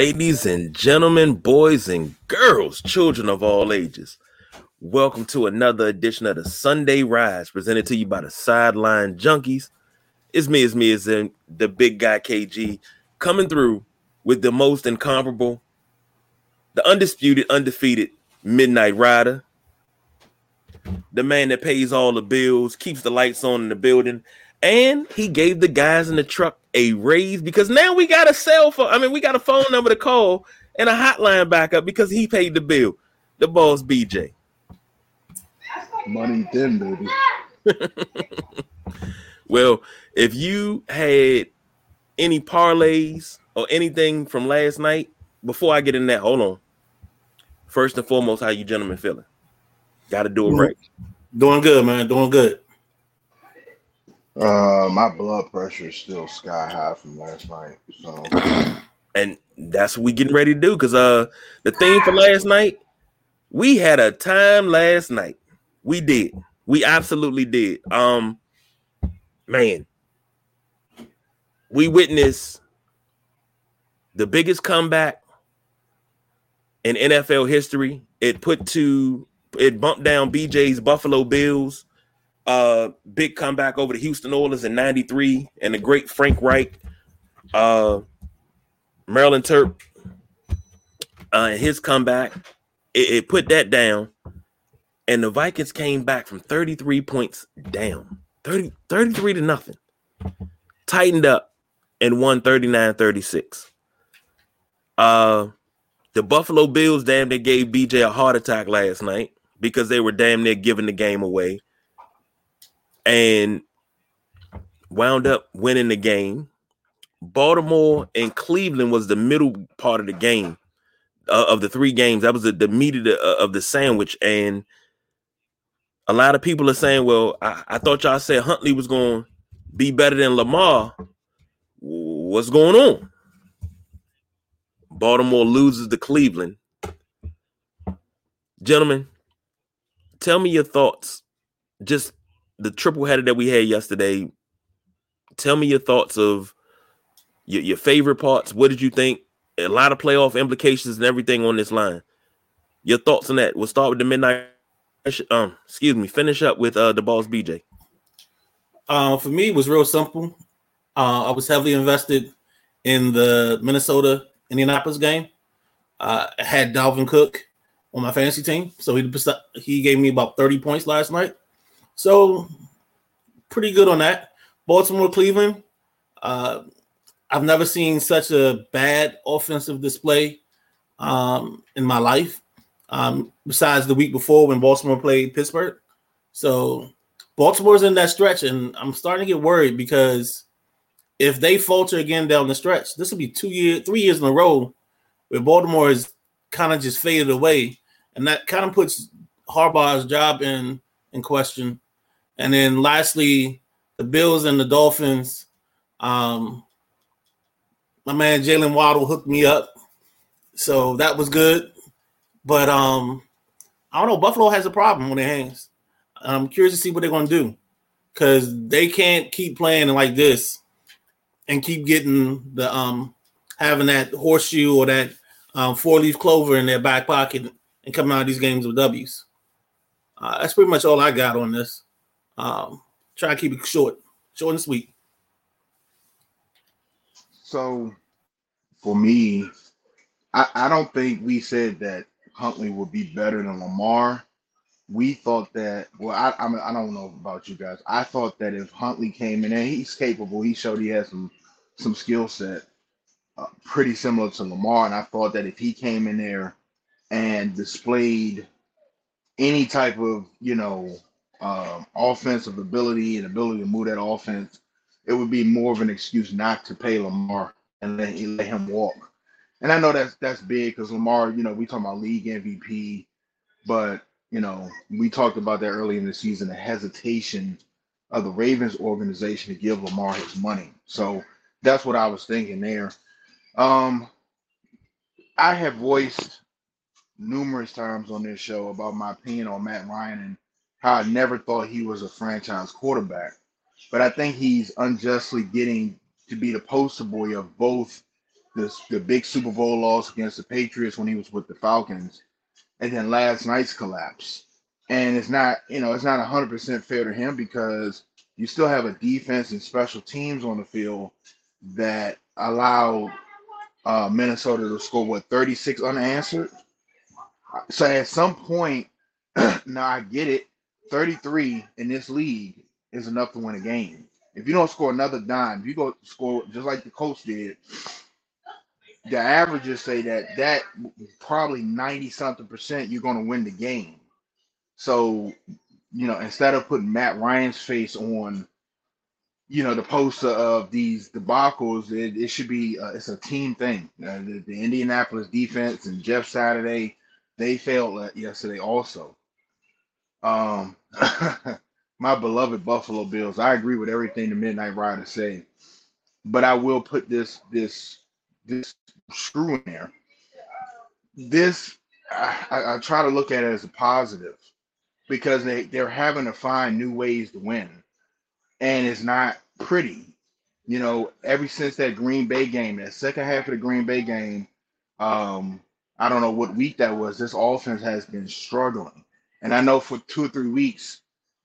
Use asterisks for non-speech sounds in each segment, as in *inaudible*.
Ladies and gentlemen, boys and girls, children of all ages, welcome to another edition of the Sunday Rise presented to you by the Sideline Junkies. It's me, it's me, it's in the big guy KG coming through with the most incomparable, the undisputed, undefeated Midnight Rider, the man that pays all the bills, keeps the lights on in the building, and he gave the guys in the truck a raise because now we got a cell phone. I mean, we got a phone number to call and a hotline backup because he paid the bill. The boss BJ. Money then, baby. *laughs* well, if you had any parlays or anything from last night, before I get in that, hold on. First and foremost, how you gentlemen feeling? Got to do it right. Doing good, man. Doing good. Uh, my blood pressure is still sky high from last night. So, *clears throat* and that's what we getting ready to do. Cause uh, the thing for last night, we had a time last night. We did. We absolutely did. Um, man, we witnessed the biggest comeback in NFL history. It put to it bumped down BJ's Buffalo Bills uh, big comeback over the Houston Oilers in 93 and the great Frank Reich, uh, Maryland Terp, uh, his comeback, it, it put that down. And the Vikings came back from 33 points down, 30, 33 to nothing, tightened up and won 39 36. Uh, the Buffalo Bills damn near gave BJ a heart attack last night because they were damn near giving the game away and wound up winning the game. Baltimore and Cleveland was the middle part of the game uh, of the three games. That was the, the meat of the, uh, of the sandwich. And a lot of people are saying, well, I, I thought y'all said Huntley was going to be better than Lamar. What's going on? Baltimore loses to Cleveland. Gentlemen, tell me your thoughts. Just the triple header that we had yesterday. Tell me your thoughts of your, your favorite parts. What did you think? A lot of playoff implications and everything on this line. Your thoughts on that? We'll start with the midnight. Um, excuse me. Finish up with uh the boss BJ. Uh, for me, it was real simple. Uh, I was heavily invested in the Minnesota Indianapolis game. Uh, I had Dalvin Cook on my fantasy team, so he he gave me about thirty points last night. So pretty good on that. Baltimore, Cleveland. Uh, I've never seen such a bad offensive display um, in my life. Um, besides the week before when Baltimore played Pittsburgh. So Baltimore's in that stretch, and I'm starting to get worried because if they falter again down the stretch, this will be two years, three years in a row where Baltimore is kind of just faded away, and that kind of puts Harbaugh's job in in question. And then lastly, the Bills and the Dolphins. Um, my man Jalen Waddle hooked me up, so that was good. But um, I don't know. Buffalo has a problem with their hands. I'm curious to see what they're going to do because they can't keep playing like this and keep getting the um having that horseshoe or that um, four leaf clover in their back pocket and coming out of these games with W's. Uh, that's pretty much all I got on this. Um, try to keep it short, short and sweet. So, for me, I, I don't think we said that Huntley would be better than Lamar. We thought that. Well, I I, mean, I don't know about you guys. I thought that if Huntley came in and he's capable, he showed he has some some skill set, uh, pretty similar to Lamar. And I thought that if he came in there and displayed any type of you know um, offensive ability and ability to move that offense, it would be more of an excuse not to pay Lamar and let, let him walk. And I know that's that's big because Lamar, you know, we talk about league MVP, but you know, we talked about that early in the season, the hesitation of the Ravens organization to give Lamar his money. So that's what I was thinking there. Um, I have voiced numerous times on this show about my opinion on Matt Ryan and how I never thought he was a franchise quarterback. But I think he's unjustly getting to be the poster boy of both the the big Super Bowl loss against the Patriots when he was with the Falcons, and then last night's collapse. And it's not, you know, it's not 100% fair to him because you still have a defense and special teams on the field that allowed uh, Minnesota to score what 36 unanswered. So at some point, *clears throat* now I get it. 33 in this league is enough to win a game. If you don't score another dime, if you go score just like the Colts did, the averages say that that probably 90 something percent you're going to win the game. So, you know, instead of putting Matt Ryan's face on, you know, the poster of these debacles, it, it should be uh, it's a team thing. Uh, the, the, Indianapolis defense and Jeff Saturday, they failed yesterday also. Um, *laughs* my beloved Buffalo Bills. I agree with everything the Midnight Rider say, but I will put this this this screw in there. This I, I try to look at it as a positive because they they're having to find new ways to win, and it's not pretty. You know, ever since that Green Bay game, that second half of the Green Bay game, um, I don't know what week that was. This offense has been struggling, and I know for two or three weeks,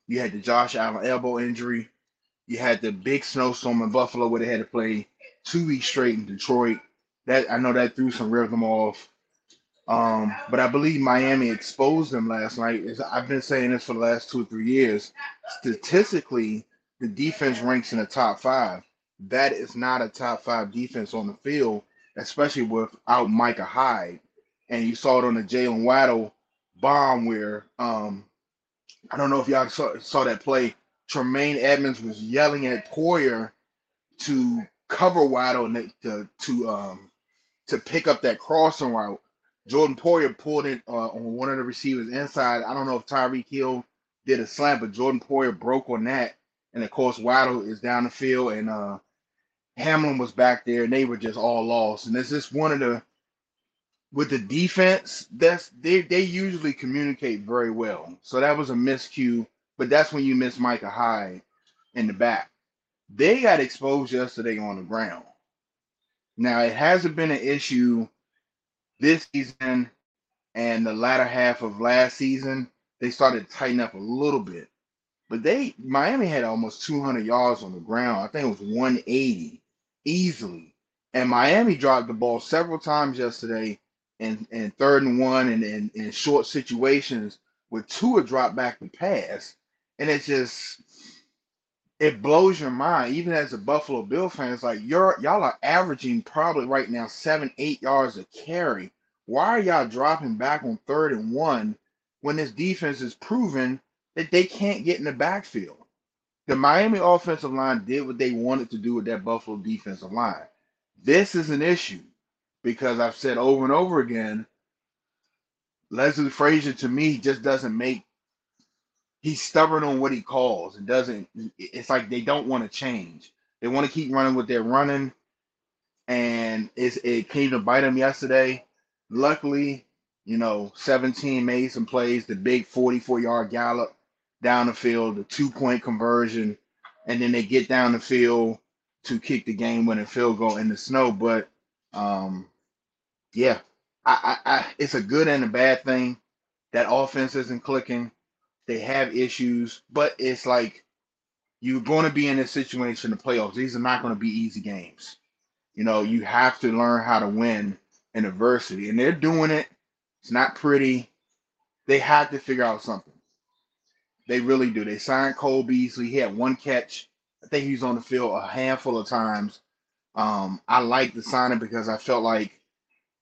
you had the Josh Allen elbow injury, you had the big snowstorm in Buffalo where they had to play two weeks straight in Detroit. That I know that threw some rhythm off. Um, but I believe Miami exposed them last night. I've been saying this for the last two or three years. Statistically, the defense ranks in the top five. That is not a top five defense on the field, especially without Micah Hyde. And you saw it on the Jalen Waddle bomb where um, I don't know if y'all saw, saw that play. Tremaine Edmunds was yelling at Poyer to cover Waddle to to um to pick up that crossing route. Jordan Poyer pulled it uh, on one of the receivers inside. I don't know if Tyreek Hill did a slant, but Jordan Poyer broke on that. And of course, Waddle is down the field, and uh, Hamlin was back there, and they were just all lost. And this is one of the with the defense. That's they they usually communicate very well. So that was a miscue, but that's when you miss Micah Hyde in the back. They got exposed yesterday on the ground. Now it hasn't been an issue this season and the latter half of last season, they started to tighten up a little bit. But they Miami had almost 200 yards on the ground. I think it was 180 easily. And Miami dropped the ball several times yesterday in, in third and one and in, in short situations with Tua drop back the pass. And it just it blows your mind, even as a Buffalo Bill fan. It's like you're y'all are averaging probably right now seven, eight yards a carry. Why are y'all dropping back on third and one when this defense is proven that they can't get in the backfield? The Miami offensive line did what they wanted to do with that Buffalo defensive line. This is an issue because I've said over and over again, Leslie Frazier to me just doesn't make he's stubborn on what he calls and doesn't it's like they don't want to change. They want to keep running what they're running. And it came to bite them yesterday. Luckily you know 17 made some plays the big 44 yard gallop down the field the two point conversion and then they get down the field to kick the game winning field goal in the snow. But um yeah I, I, I it's a good and a bad thing that offense isn't clicking they have issues, but it's like you're going to be in this situation in the playoffs. These are not going to be easy games. You know, you have to learn how to win in adversity, and they're doing it. It's not pretty. They have to figure out something. They really do. They signed Cole Beasley. He had one catch. I think he was on the field a handful of times. Um, I like the signing because I felt like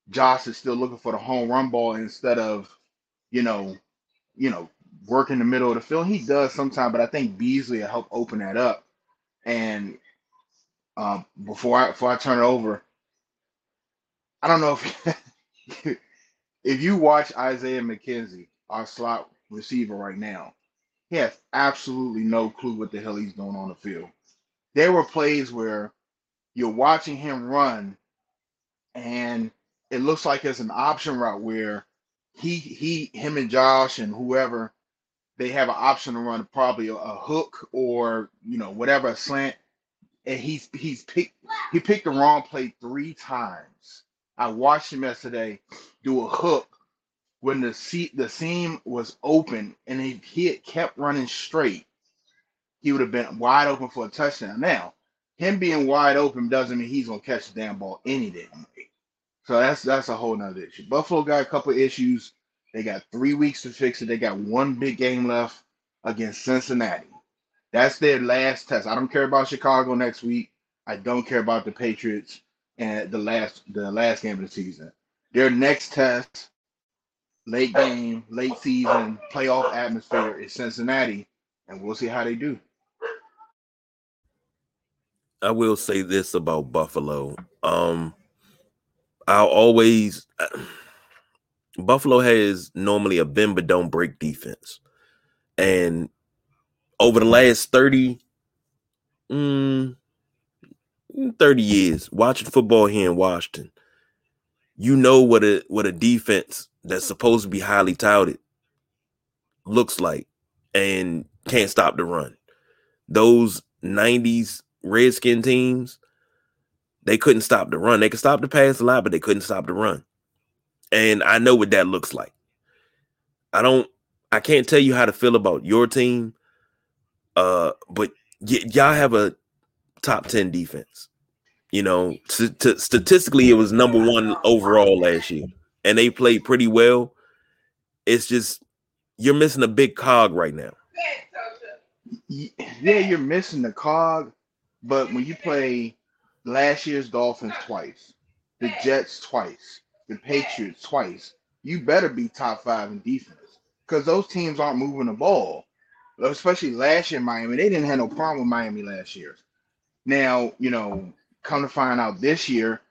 Josh is still looking for the home run ball instead of, you know, you know, work in the middle of the field. He does sometimes, but I think Beasley will help open that up. And um, before I before I turn it over, I don't know if *laughs* if you watch Isaiah McKenzie, our slot receiver right now, he has absolutely no clue what the hell he's doing on the field. There were plays where you're watching him run, and it looks like it's an option route where he he him and Josh and whoever they have an option to run probably a, a hook or you know whatever a slant. and he's he's picked he picked the wrong play three times. I watched him yesterday do a hook when the seat the seam was open and if he had kept running straight, he would have been wide open for a touchdown. Now, him being wide open doesn't mean he's gonna catch the damn ball any damn. So that's that's a whole nother issue. Buffalo got a couple issues. They got three weeks to fix it. They got one big game left against Cincinnati. That's their last test. I don't care about Chicago next week. I don't care about the Patriots and the last the last game of the season. Their next test, late game, late season, playoff atmosphere is Cincinnati, and we'll see how they do. I will say this about Buffalo. Um, I'll always Buffalo has normally a bend but don't break defense, and over the last 30, mm, 30 years watching football here in Washington, you know what a what a defense that's supposed to be highly touted looks like and can't stop the run. Those 90s Redskin teams, they couldn't stop the run. They could stop the pass a lot, but they couldn't stop the run. And I know what that looks like. I don't I can't tell you how to feel about your team. Uh, but y- y'all have a top 10 defense. You know, st- statistically, it was number one overall last year, and they played pretty well. It's just you're missing a big cog right now. Yeah, you're missing the cog, but when you play last year's Dolphins twice, the Jets twice, the Patriots twice, you better be top five in defense because those teams aren't moving the ball. Especially last year, Miami, they didn't have no problem with Miami last year. Now, you know, come to find out this year,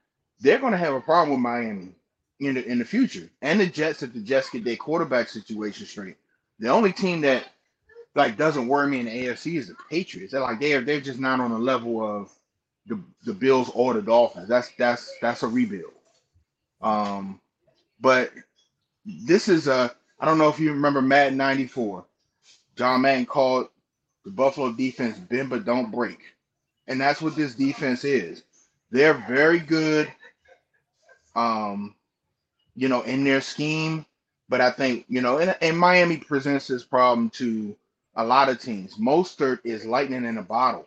they're going to have a problem with Miami in the in the future, and the Jets if the Jets get their quarterback situation straight. The only team that like doesn't worry me in the AFC is the Patriots. They're like they're they're just not on the level of the the Bills or the Dolphins. That's that's that's a rebuild. Um, but this is a I don't know if you remember Madden '94. John Madden called the Buffalo defense bend but don't break. And that's what this defense is. They're very good um you know in their scheme, but I think, you know, and, and Miami presents this problem to a lot of teams. Mostert is lightning in a bottle,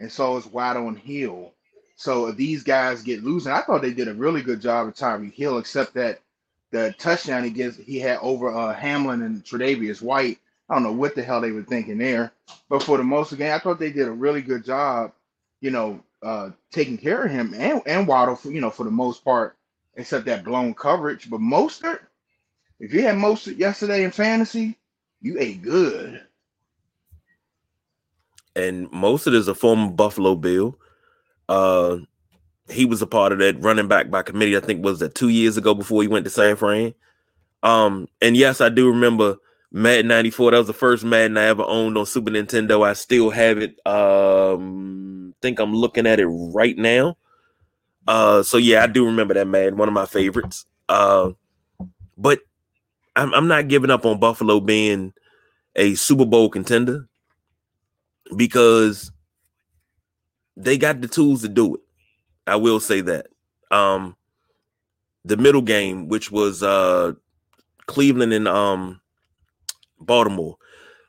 and so is Waddle and Hill. So if these guys get losing, I thought they did a really good job of Tyreek Hill, except that the touchdown he gets he had over uh, Hamlin and Tre'Davious White. I don't know what the hell they were thinking there, but for the most of the game, I thought they did a really good job, you know, uh, taking care of him and and Waddle, for, you know, for the most part, except that blown coverage. But Mostert, if you had Mostert yesterday in fantasy, you ate good. And Mostert is a former Buffalo Bill. Uh, he was a part of that running back by committee. I think was that two years ago before he went to San Fran. Um, and yes, I do remember Madden '94. That was the first Madden I ever owned on Super Nintendo. I still have it. Um, think I'm looking at it right now. Uh, so yeah, I do remember that Madden, one of my favorites. Uh, but I'm, I'm not giving up on Buffalo being a Super Bowl contender because they got the tools to do it. I will say that. Um, the middle game, which was uh Cleveland and um Baltimore.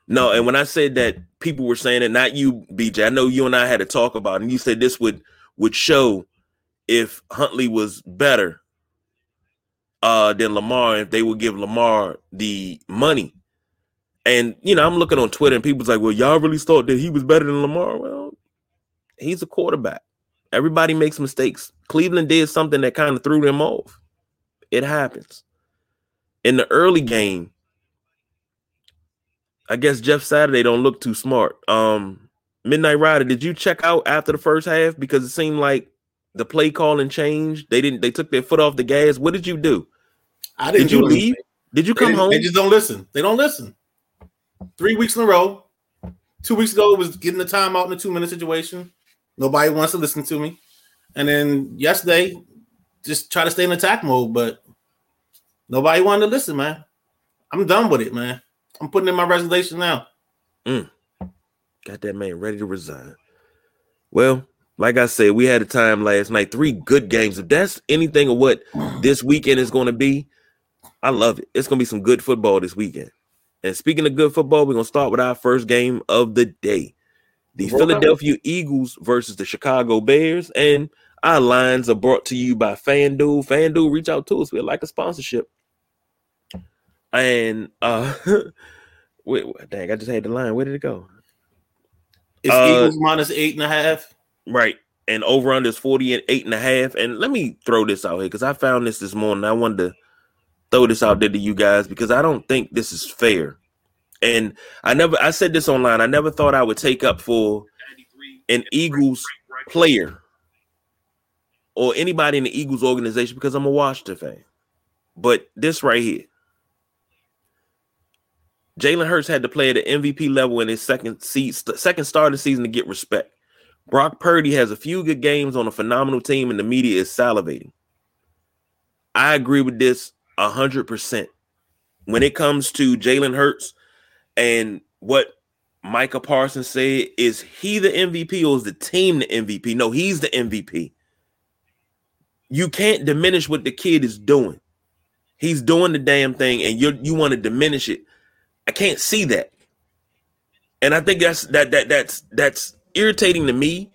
No, and when I said that people were saying it, not you, BJ. I know you and I had to talk about, it, and you said this would would show if Huntley was better uh than Lamar, if they would give Lamar the money. And you know, I'm looking on Twitter and people's like, well, y'all really thought that he was better than Lamar. Well, he's a quarterback. Everybody makes mistakes. Cleveland did something that kind of threw them off. It happens. In the early game, I guess Jeff Saturday don't look too smart. Um, Midnight Rider, did you check out after the first half? Because it seemed like the play calling changed. They didn't. They took their foot off the gas. What did you do? I didn't. Did you leave? anything. Did you They, come home? they just don't listen. They don't listen. Three weeks in a row. Two weeks ago was getting the timeout in a two minute situation. Nobody wants to listen to me. And then yesterday, just try to stay in attack mode, but nobody wanted to listen, man. I'm done with it, man. I'm putting in my resignation now. Mm. Got that man ready to resign. Well, like I said, we had a time last night. Three good games. If that's anything of what this weekend is going to be, I love it. It's going to be some good football this weekend. And speaking of good football, we're going to start with our first game of the day the Philadelphia Eagles versus the Chicago Bears. And our lines are brought to you by FanDuel. FanDuel, reach out to us. We'd like a sponsorship. And uh *laughs* wait, dang, I just had the line. Where did it go? It's uh, Eagles minus eight and a half. Right. And over under is 40 and eight and a half. And let me throw this out here because I found this this morning. I wanted to throw this out there to you guys because I don't think this is fair. And I never, I said this online. I never thought I would take up for an Eagles player or anybody in the Eagles organization because I'm a Washington fan. But this right here, Jalen Hurts had to play at the MVP level in his second seat, second start of the season to get respect. Brock Purdy has a few good games on a phenomenal team, and the media is salivating. I agree with this hundred percent. When it comes to Jalen Hurts and what Micah Parsons said, is he the MVP or is the team the MVP? No, he's the MVP. You can't diminish what the kid is doing. He's doing the damn thing, and you you want to diminish it. I can't see that. And I think that's that that that's that's irritating to me.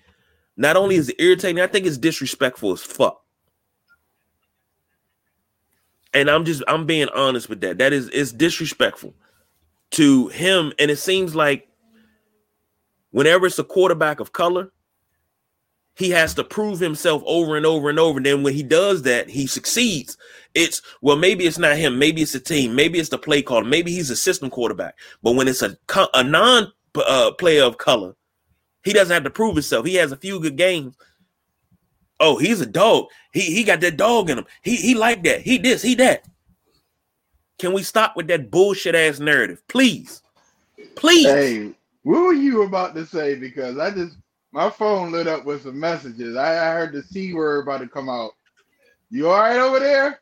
Not only is it irritating, I think it's disrespectful as fuck. And I'm just I'm being honest with that. That is it's disrespectful to him. And it seems like whenever it's a quarterback of color, he has to prove himself over and over and over. And then when he does that, he succeeds. It's well, maybe it's not him, maybe it's the team, maybe it's the play call, maybe he's a system quarterback. But when it's a a non uh, player of color, he doesn't have to prove himself. He has a few good games. Oh, he's a dog. He he got that dog in him. He he like that. He this, he that. Can we stop with that bullshit ass narrative, please? Please. Hey, what were you about to say? Because I just my phone lit up with some messages. I, I heard the C word about to come out. You all right over there?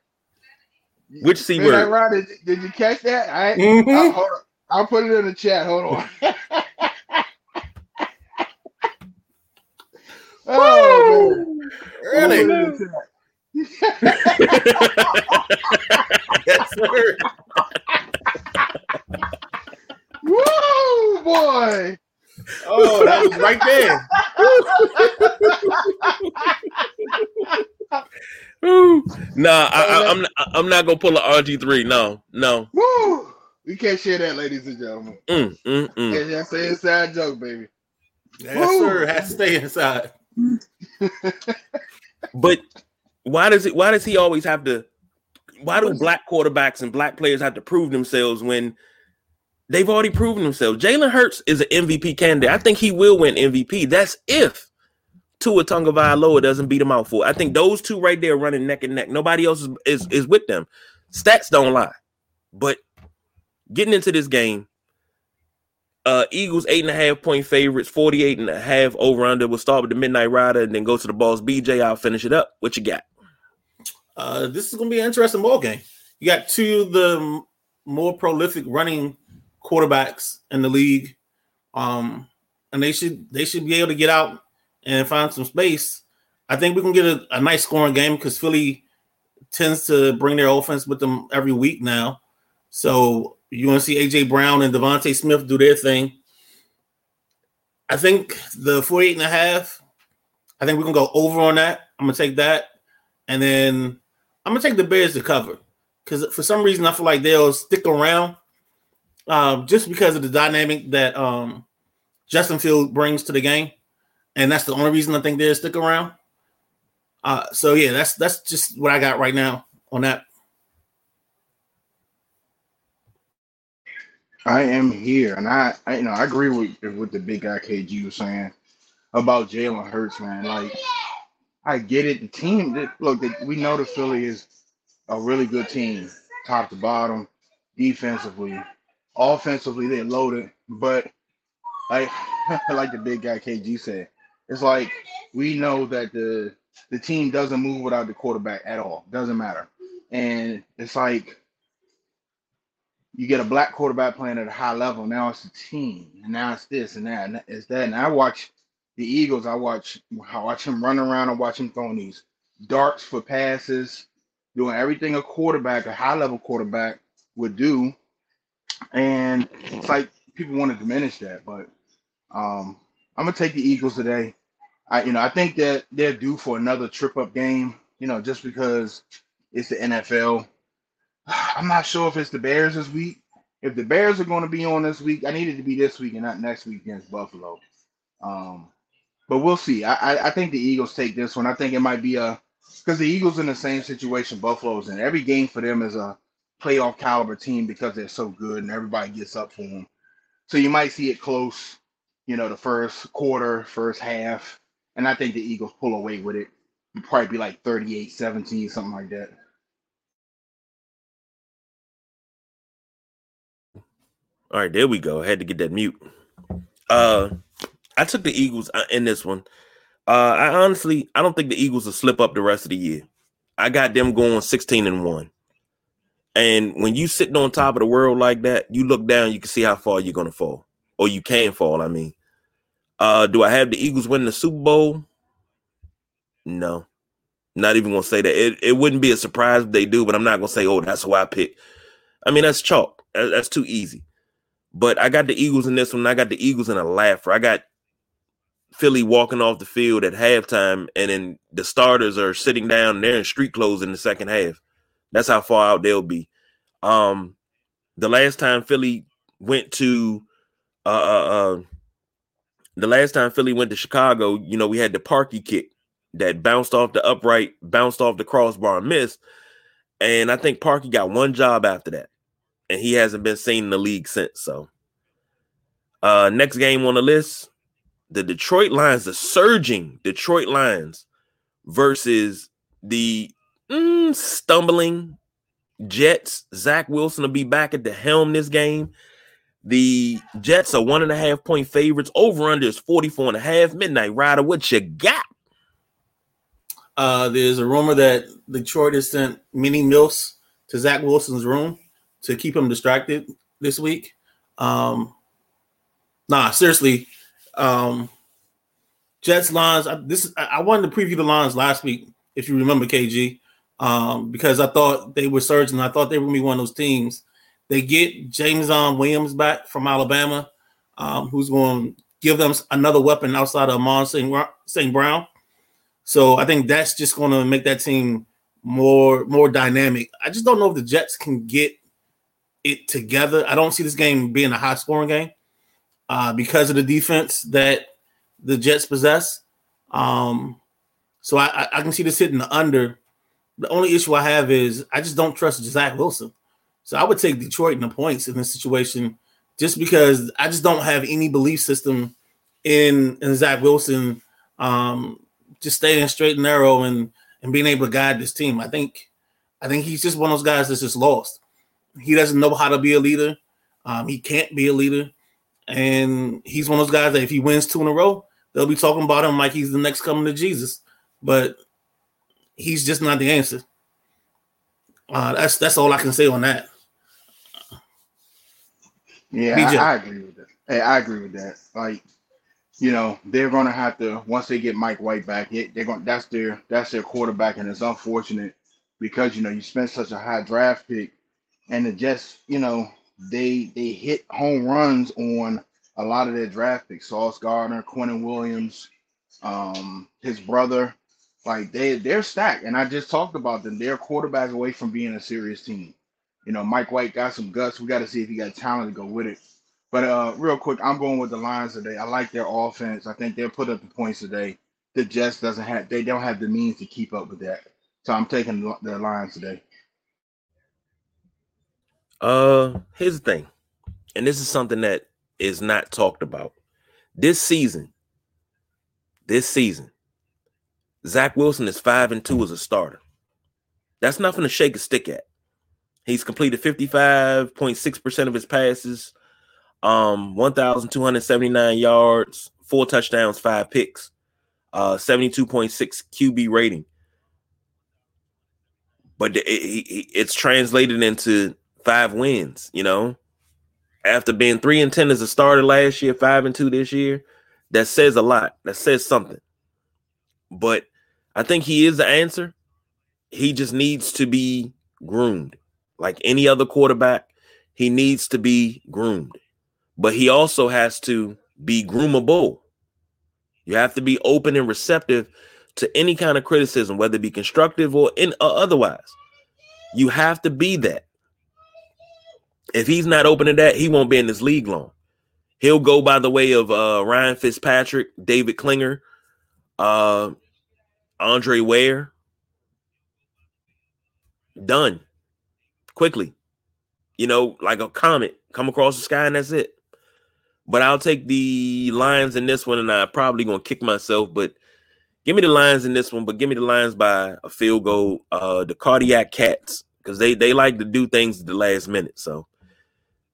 Which C word? Right, did, did, you catch that? I, mm-hmm. I'll, hold on. I'll put it in the chat. Hold on. *laughs* oh, really? yes, *laughs* sir. Woo, boy. Oh, that was right there. *laughs* nah, I, am I'm, I'm not gonna pull an RG three. No, no. Woo! We can't share that, ladies and gentlemen. Mm, mm, mm. That's an inside joke, baby. Yes, Woo! sir. Has to stay inside. *laughs* but why does it? Why does he always have to? Why do black quarterbacks and black players have to prove themselves when they've already proven themselves? Jalen Hurts is an MVP candidate. I think he will win MVP. That's if Tua Tagovailoa doesn't beat him out for. I think those two right there running neck and neck. Nobody else is, is, is with them. Stats don't lie. But getting into this game, uh, Eagles eight and a half point favorites, 48 and a half over under. We'll start with the Midnight Rider and then go to the balls. BJ, I'll finish it up. What you got? Uh, this is to be an interesting ball game. You got two of the more prolific running quarterbacks in the league, um, and they should they should be able to get out and find some space. I think we can get a, a nice scoring game because Philly tends to bring their offense with them every week now. So you want to see AJ Brown and DeVonta Smith do their thing. I think the 48 and a half, I think we're gonna go over on that. I'm gonna take that. And then I'm gonna take the Bears to cover because for some reason I feel like they'll stick around um, just because of the dynamic that um, Justin Field brings to the game, and that's the only reason I think they'll stick around. Uh, so yeah, that's that's just what I got right now on that. I am here, and I, I you know I agree with with the big guy KG was saying about Jalen Hurts, man. Like I get it. The team, look, we know the Philly is a really good team, top to bottom, defensively, offensively they're loaded. But like *laughs* like the big guy KG said, it's like we know that the the team doesn't move without the quarterback at all. Doesn't matter, and it's like you get a black quarterback playing at a high level. Now it's a team, and now it's this and that, and it's that. And I watch the Eagles, I watch I watch him run around and watch him throwing these darts for passes, doing everything a quarterback, a high level quarterback would do. And it's like people want to diminish that, but um, I'm gonna take the Eagles today. I you know I think that they're due for another trip up game. You know, just because it's the NFL. *sighs* I'm not sure if it's the Bears this week. If the Bears are going to be on this week, I need it to be this week and not next week against Buffalo. Um, but we'll see. I, I, I think the Eagles take this one. I think it might be a because the Eagles in the same situation Buffalo's in. Every game for them is a playoff caliber team because they're so good and everybody gets up for them. So you might see it close, you know, the first quarter, first half. And I think the Eagles pull away with it. It'd probably be like 38 17, something like that. All right, there we go. I had to get that mute. Uh I took the Eagles uh, in this one. Uh I honestly I don't think the Eagles will slip up the rest of the year. I got them going 16 and 1. And when you sitting on top of the world like that, you look down, you can see how far you're gonna fall. Or you can fall, I mean. Uh do I have the Eagles winning the Super Bowl? No. Not even gonna say that. It, it wouldn't be a surprise if they do, but I'm not gonna say, oh, that's who I pick. I mean, that's chalk. That's too easy. But I got the Eagles in this one. I got the Eagles in a laugher. I got Philly walking off the field at halftime, and then the starters are sitting down. they're in street clothes in the second half. That's how far out they'll be. Um, the last time Philly went to, uh, uh, uh, the last time Philly went to Chicago, you know, we had the Parkey kick that bounced off the upright, bounced off the crossbar and missed. And I think Parkey got one job after that, and he hasn't been seen in the league since. So, uh, next game on the list, the Detroit Lions, the surging Detroit Lions versus the mm, stumbling Jets. Zach Wilson will be back at the helm this game. The Jets are one and a half point favorites. Over under is 44 and a half. Midnight Rider, what you got? Uh, there's a rumor that Detroit has sent mini milfs to Zach Wilson's room to keep him distracted this week. Um, nah, seriously, um, Jets lines. I, This is, I wanted to preview the lines last week, if you remember, KG, um, because I thought they were surging. I thought they were to be one of those teams. They get Jameson Williams back from Alabama, um, who's going to give them another weapon outside of Amon St. Brown. So I think that's just going to make that team more more dynamic. I just don't know if the Jets can get it together. I don't see this game being a high scoring game uh, because of the defense that the Jets possess. Um, so I, I, can see this hitting the under. The only issue I have is I just don't trust Zach Wilson. So I would take Detroit in the points in this situation just because I just don't have any belief system in, in Zach Wilson um, just staying straight and narrow and and being able to guide this team. I think I think he's just one of those guys that's just lost. He doesn't know how to be a leader. Um, he can't be a leader. And he's one of those guys that if he wins two in a row, they'll be talking about him like he's the next coming to Jesus. But he's just not the answer. Uh, that's that's all I can say on that. Yeah, I, I, agree with that. Hey, I agree with that. Like, you know, they're gonna have to once they get Mike White back, they're going that's their that's their quarterback, and it's unfortunate because you know you spent such a high draft pick, and the Jets, you know, they they hit home runs on a lot of their draft picks. Sauce Gardner, Quinnen Williams, um, his brother. Like they they're stacked. And I just talked about them. They're quarterbacks away from being a serious team. You know, Mike White got some guts. We got to see if he got talent to go with it. But uh real quick, I'm going with the Lions today. I like their offense. I think they'll put up the points today. The Jets doesn't have they don't have the means to keep up with that. So I'm taking the Lions today. Uh, here's the thing, and this is something that is not talked about. This season, this season, Zach Wilson is five and two as a starter. That's nothing to shake a stick at. He's completed 55.6% of his passes, um, 1,279 yards, four touchdowns, five picks, uh, 72.6 QB rating. But it, it, it's translated into five wins, you know. After being three and ten as a starter last year, five and two this year, that says a lot. That says something. But I think he is the answer. He just needs to be groomed. Like any other quarterback, he needs to be groomed. But he also has to be groomable. You have to be open and receptive to any kind of criticism, whether it be constructive or in uh, otherwise. You have to be that. If he's not open to that, he won't be in this league long. He'll go by the way of uh, Ryan Fitzpatrick, David Klingler, uh, Andre Ware. Done quickly. You know, like a comet come across the sky, and that's it. But I'll take the Lions in this one, and I'm probably gonna kick myself. But give me the Lions in this one, but give me the Lions by a field goal. Uh, the cardiac cats, because they they like to do things at the last minute. So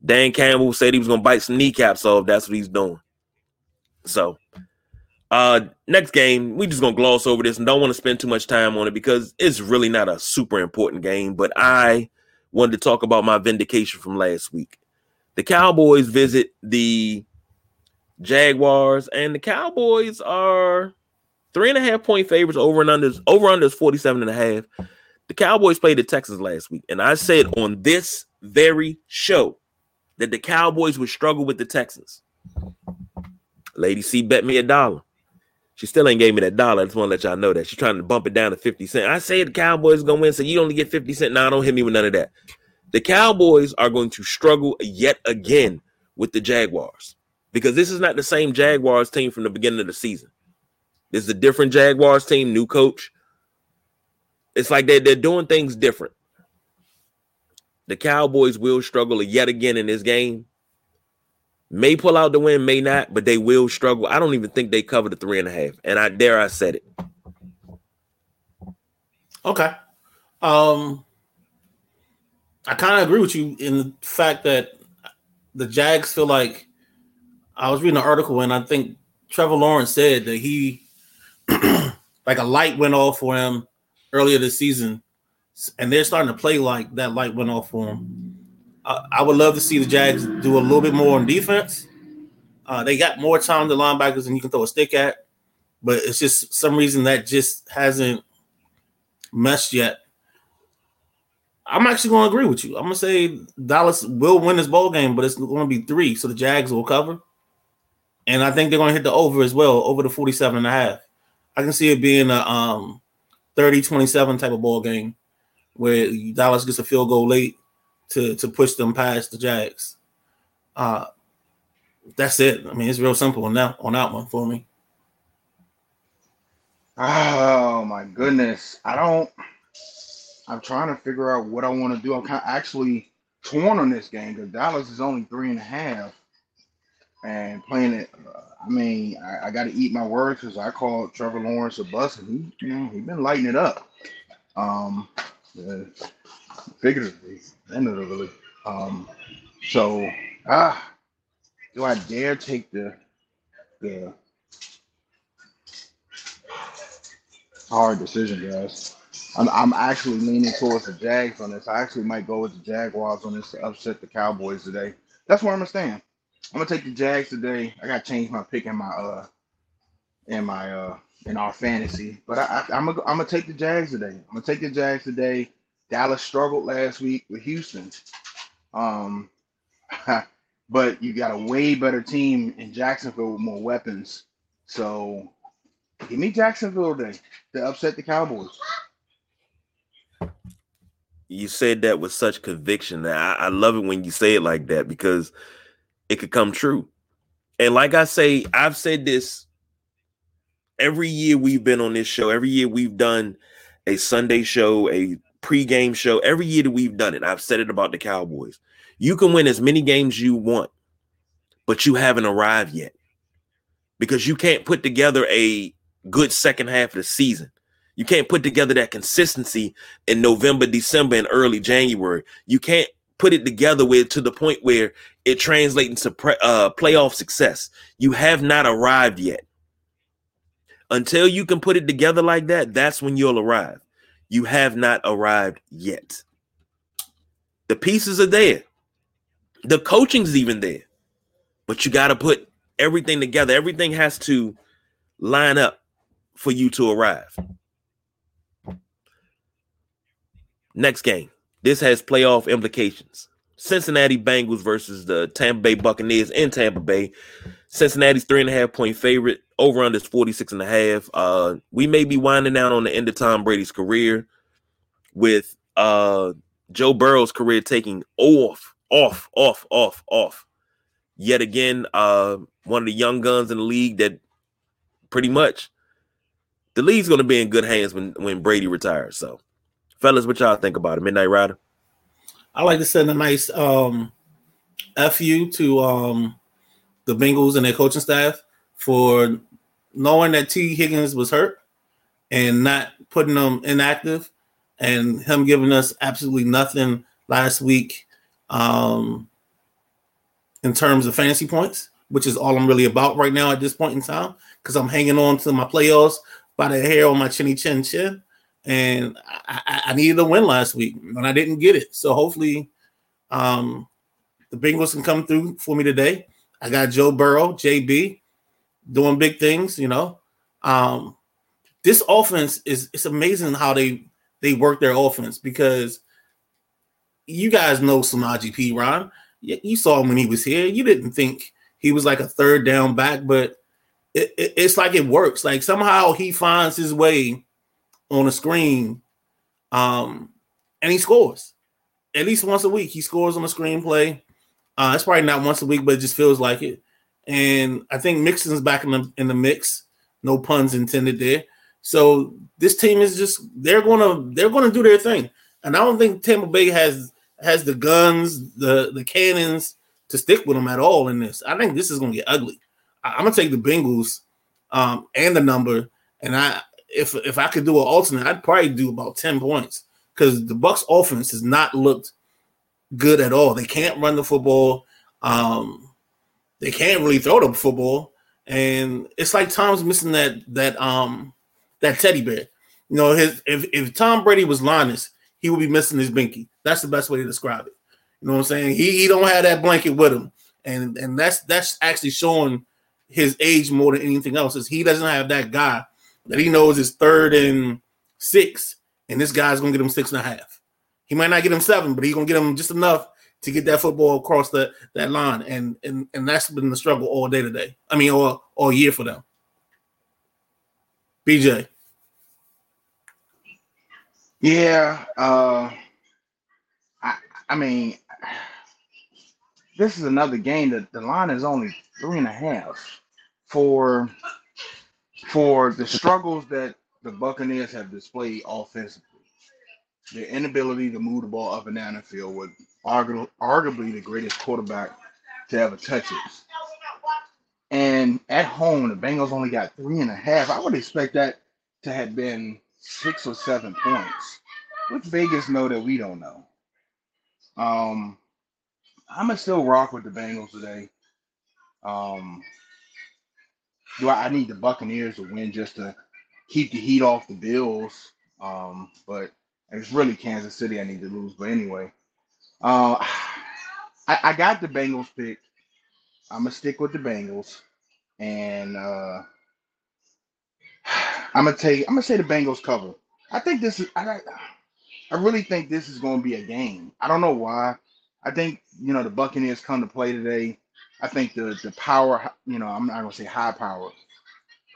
Dan Campbell said he was gonna bite some kneecaps off. That's what he's doing. So uh next game, we just gonna gloss over this and don't want to spend too much time on it because it's really not a super important game. But I wanted to talk about my vindication from last week. The Cowboys visit the Jaguars, and the Cowboys are three and a half point favorites over and under over under is 47 and a half. The Cowboys played the Texans last week, and I said on this very show that the Cowboys would struggle with the Texans. Lady C bet me a dollar. She still ain't gave me that dollar. I just want to let y'all know that she's trying to bump it down to 50 cents. I say the Cowboys gonna win, so you only get 50 cents. Now nah, don't hit me with none of that. The Cowboys are going to struggle yet again with the Jaguars because this is not the same Jaguars team from the beginning of the season. This is a different Jaguars team, new coach. It's like they're, they're doing things different. The Cowboys will struggle yet again in this game. May pull out the win, may not, but they will struggle. I don't even think they cover the three and a half. And I dare I said it. Okay. Um I kind of agree with you in the fact that the Jags feel like I was reading an article and I think Trevor Lawrence said that he *clears throat* like a light went off for him earlier this season, and they're starting to play like that light went off for them. Uh, I would love to see the Jags do a little bit more on defense. Uh, they got more time to linebackers than you can throw a stick at, but it's just some reason that just hasn't meshed yet. I'm actually going to agree with you. I'm going to say Dallas will win this bowl game, but it's going to be three, so the Jags will cover. And I think they're going to hit the over as well, over the 47 and a half. I can see it being a um, 30-27 type of ball game where Dallas gets a field goal late to, to push them past the Jags. Uh, that's it. I mean, it's real simple on that on that one for me. Oh my goodness. I don't I'm trying to figure out what I want to do. I'm kind of actually torn on this game because Dallas is only three and a half, and playing it. Uh, I mean, I, I got to eat my words because I called Trevor Lawrence a bust, and he, you know, he been lighting it up. Um, uh, figuratively and literally. Um, so ah, do I dare take the the hard decision, guys? I'm, I'm actually leaning towards the Jags on this. I actually might go with the Jaguars on this to upset the Cowboys today. That's where I'm gonna stand. I'm gonna take the Jags today. I gotta change my pick in my uh in my uh in our fantasy, but I, am gonna I'm gonna take the Jags today. I'm gonna take the Jags today. Dallas struggled last week with Houston, um, *laughs* but you got a way better team in Jacksonville with more weapons. So give me Jacksonville today to upset the Cowboys you said that with such conviction. I, I love it when you say it like that because it could come true. And like I say, I've said this every year we've been on this show. Every year we've done a Sunday show, a pregame show. Every year that we've done it, I've said it about the Cowboys. You can win as many games you want, but you haven't arrived yet because you can't put together a good second half of the season. You can't put together that consistency in November, December, and early January. You can't put it together with to the point where it translates into pre, uh, playoff success. You have not arrived yet. Until you can put it together like that, that's when you'll arrive. You have not arrived yet. The pieces are there. The coaching's even there. But you got to put everything together. Everything has to line up for you to arrive. Next game. This has playoff implications. Cincinnati Bengals versus the Tampa Bay Buccaneers in Tampa Bay. Cincinnati's three and a half point favorite. Over under is 46 and a half. Uh, we may be winding down on the end of Tom Brady's career with uh Joe Burrow's career taking off, off, off, off, off. Yet again, uh, one of the young guns in the league that pretty much the league's gonna be in good hands when when Brady retires. So fellas, what y'all think about it? Midnight Rider. I like to send a nice um fu to um the Bengals and their coaching staff for knowing that Tee Higgins was hurt and not putting them inactive and him giving us absolutely nothing last week um in terms of fantasy points, which is all I'm really about right now at this point in time, because I'm hanging on to my playoffs by the hair on my chinny chin chin and I, I, needed a win last week, and I didn't get it. So hopefully, um, the Bengals can come through for me today. I got Joe Burrow, JB, doing big things. You know, um, this offense is it's amazing how they they work their offense because you guys know Samaje Perine. You, you saw him when he was here. You didn't think he was like a third down back, but it, it, it's like it works. Like somehow he finds his way on a screen, um, and he scores at least once a week. He scores on a screenplay. Uh, it's probably not once a week, but it just feels like it. And I think Mixon's back in the in the mix. No puns intended there. So this team is just they're gonna they're gonna do their thing. And I don't think Tampa Bay has has the guns, the the cannons to stick with them at all in this. I think this is gonna get ugly. I, am gonna take the Bengals um, and the number, and I if if I could do an alternate, I'd probably do about 10 points because the Bucks offense has not looked good at all. They can't run the football. Um, they can't really throw the football. And it's like Tom's missing that that um that teddy bear. You know, his if, if Tom Brady was Linus, he would be missing his binky. That's the best way to describe it. You know what I'm saying? He he don't have that blanket with him. And and that's that's actually showing his age more than anything else. Is he doesn't have that guy that he knows is third and six, and this guy's gonna get him six and a half. He might not get him seven, but he's gonna get him just enough to get that football across the that line, and and and that's been the struggle all day today. I mean, all all year for them. BJ. Yeah, uh, I I mean, this is another game that the line is only three and a half for for the struggles that the Buccaneers have displayed offensively, their inability to move the ball up and down the field with arguably, the greatest quarterback to ever touch it. And at home, the Bengals only got three and a half. I would expect that to have been six or seven points, which Vegas know that we don't know. Um, I'm gonna still rock with the Bengals today. Um, do I, I need the Buccaneers to win just to keep the heat off the Bills. Um, but it's really Kansas City I need to lose. But anyway, uh, I, I got the Bengals pick. I'm gonna stick with the Bengals, and uh, *sighs* I'm gonna take. I'm gonna say the Bengals cover. I think this is. I, I really think this is to be a game. I don't know why. I think you know the Buccaneers come to play today. I think the the power, you know, I'm not gonna say high power,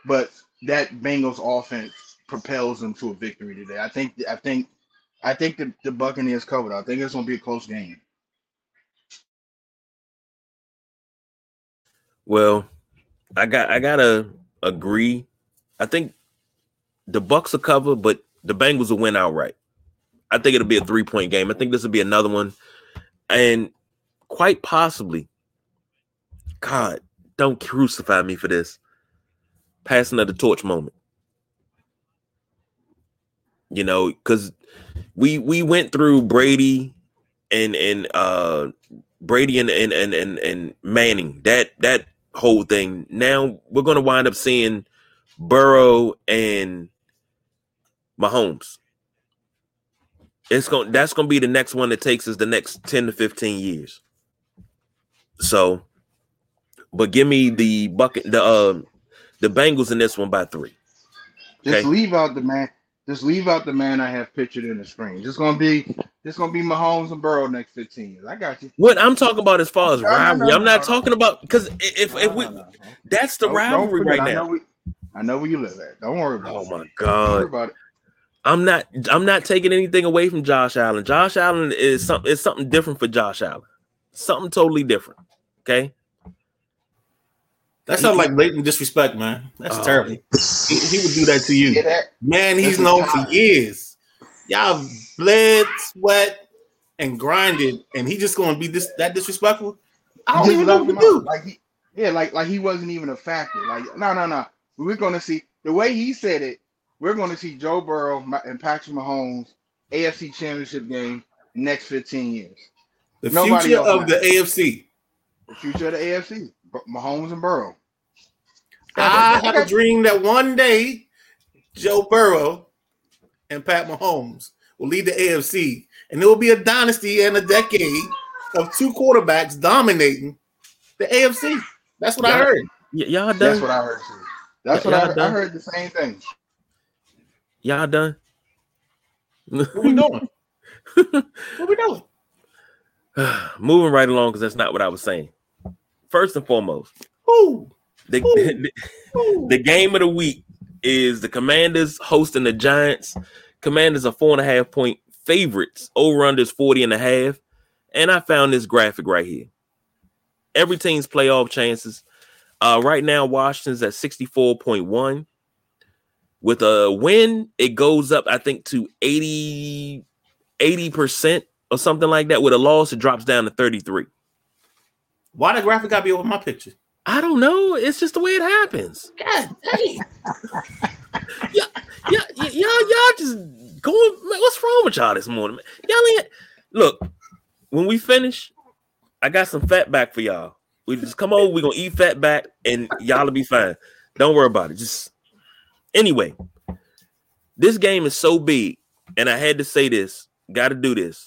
but that Bengals offense propels them to a victory today. I think I think I think the, the Buccaneers covered. I think it's gonna be a close game. Well, I got I gotta agree. I think the Bucks will cover, but the Bengals will win outright. I think it'll be a three point game. I think this will be another one, and quite possibly God, don't crucify me for this. Passing of the torch moment. You know, because we we went through Brady and and uh Brady and and and and, and Manning, that that whole thing. Now we're gonna wind up seeing Burrow and Mahomes. It's going that's gonna be the next one that takes us the next 10 to 15 years. So but give me the bucket the uh, the Bengals in this one by three. Just Okay. leave out the man. Just leave out the man I have pictured in the screen. Just gonna be, just gonna be Mahomes and Burrow next 15 years. I got you. What I'm talking about as far as No, no, no, rivalry, I'm not no. talking about because if if we No, no, no. that's the rivalry right I now. know, we, I know where you live at. Don't worry about Oh it. Oh my Don't god. worry about it. I'm not I'm not taking anything away from Josh Allen. Josh Allen is something it's something different for Josh Allen. Something totally different. Okay. That sounds like blatant disrespect, man. That's Oh. terrible. He, he would do that to you, that, man. He's known for years. Y'all bled, sweat, and grinded, and he just gonna be this that disrespectful. I don't even know what to do. Like he, yeah, like like he wasn't even a factor. Like no, no, no. We're gonna see the way he said it. We're gonna see Joe Burrow Ma- and Patrick Mahomes AFC Championship game next 15 years. The Nobody future of the AFC. The future of the AFC, Bu- Mahomes and Burrow. I have a dream that one day Joe Burrow and Pat Mahomes will lead the AFC, and there will be a dynasty and a decade of two quarterbacks dominating the AFC. That's what I heard. Y- y'all done? That's what I heard. Too. That's Yeah, what I y'all heard. I done. heard the same thing. y'all done? What we doing? *laughs* what we doing? *sighs* Moving right along because that's not what I was saying. First and foremost, Ooh, the, Ooh. *laughs* the game of the week is the Commanders hosting the Giants. Commanders are four and a half point favorites. Over under is 40 and a half. And I found this graphic right here. Every team's playoff chances. Uh, right now, Washington's at 64.1. With a win, it goes up, I think, to 80, 80% or something like that. With a loss, it drops down to 33. Why the graphic gotta be over my picture? I don't know. It's just the way it happens. God dang. *laughs* yeah, yeah, y- y'all, y'all just going. Man, what's wrong with y'all this morning? Man? Y'all ain't look. When we finish, I got some fat back for y'all. We just come over. We gonna eat fat back, and y'all'll be fine. Don't worry about it. Just anyway, this game is so big, and I had to say this. Got to do this.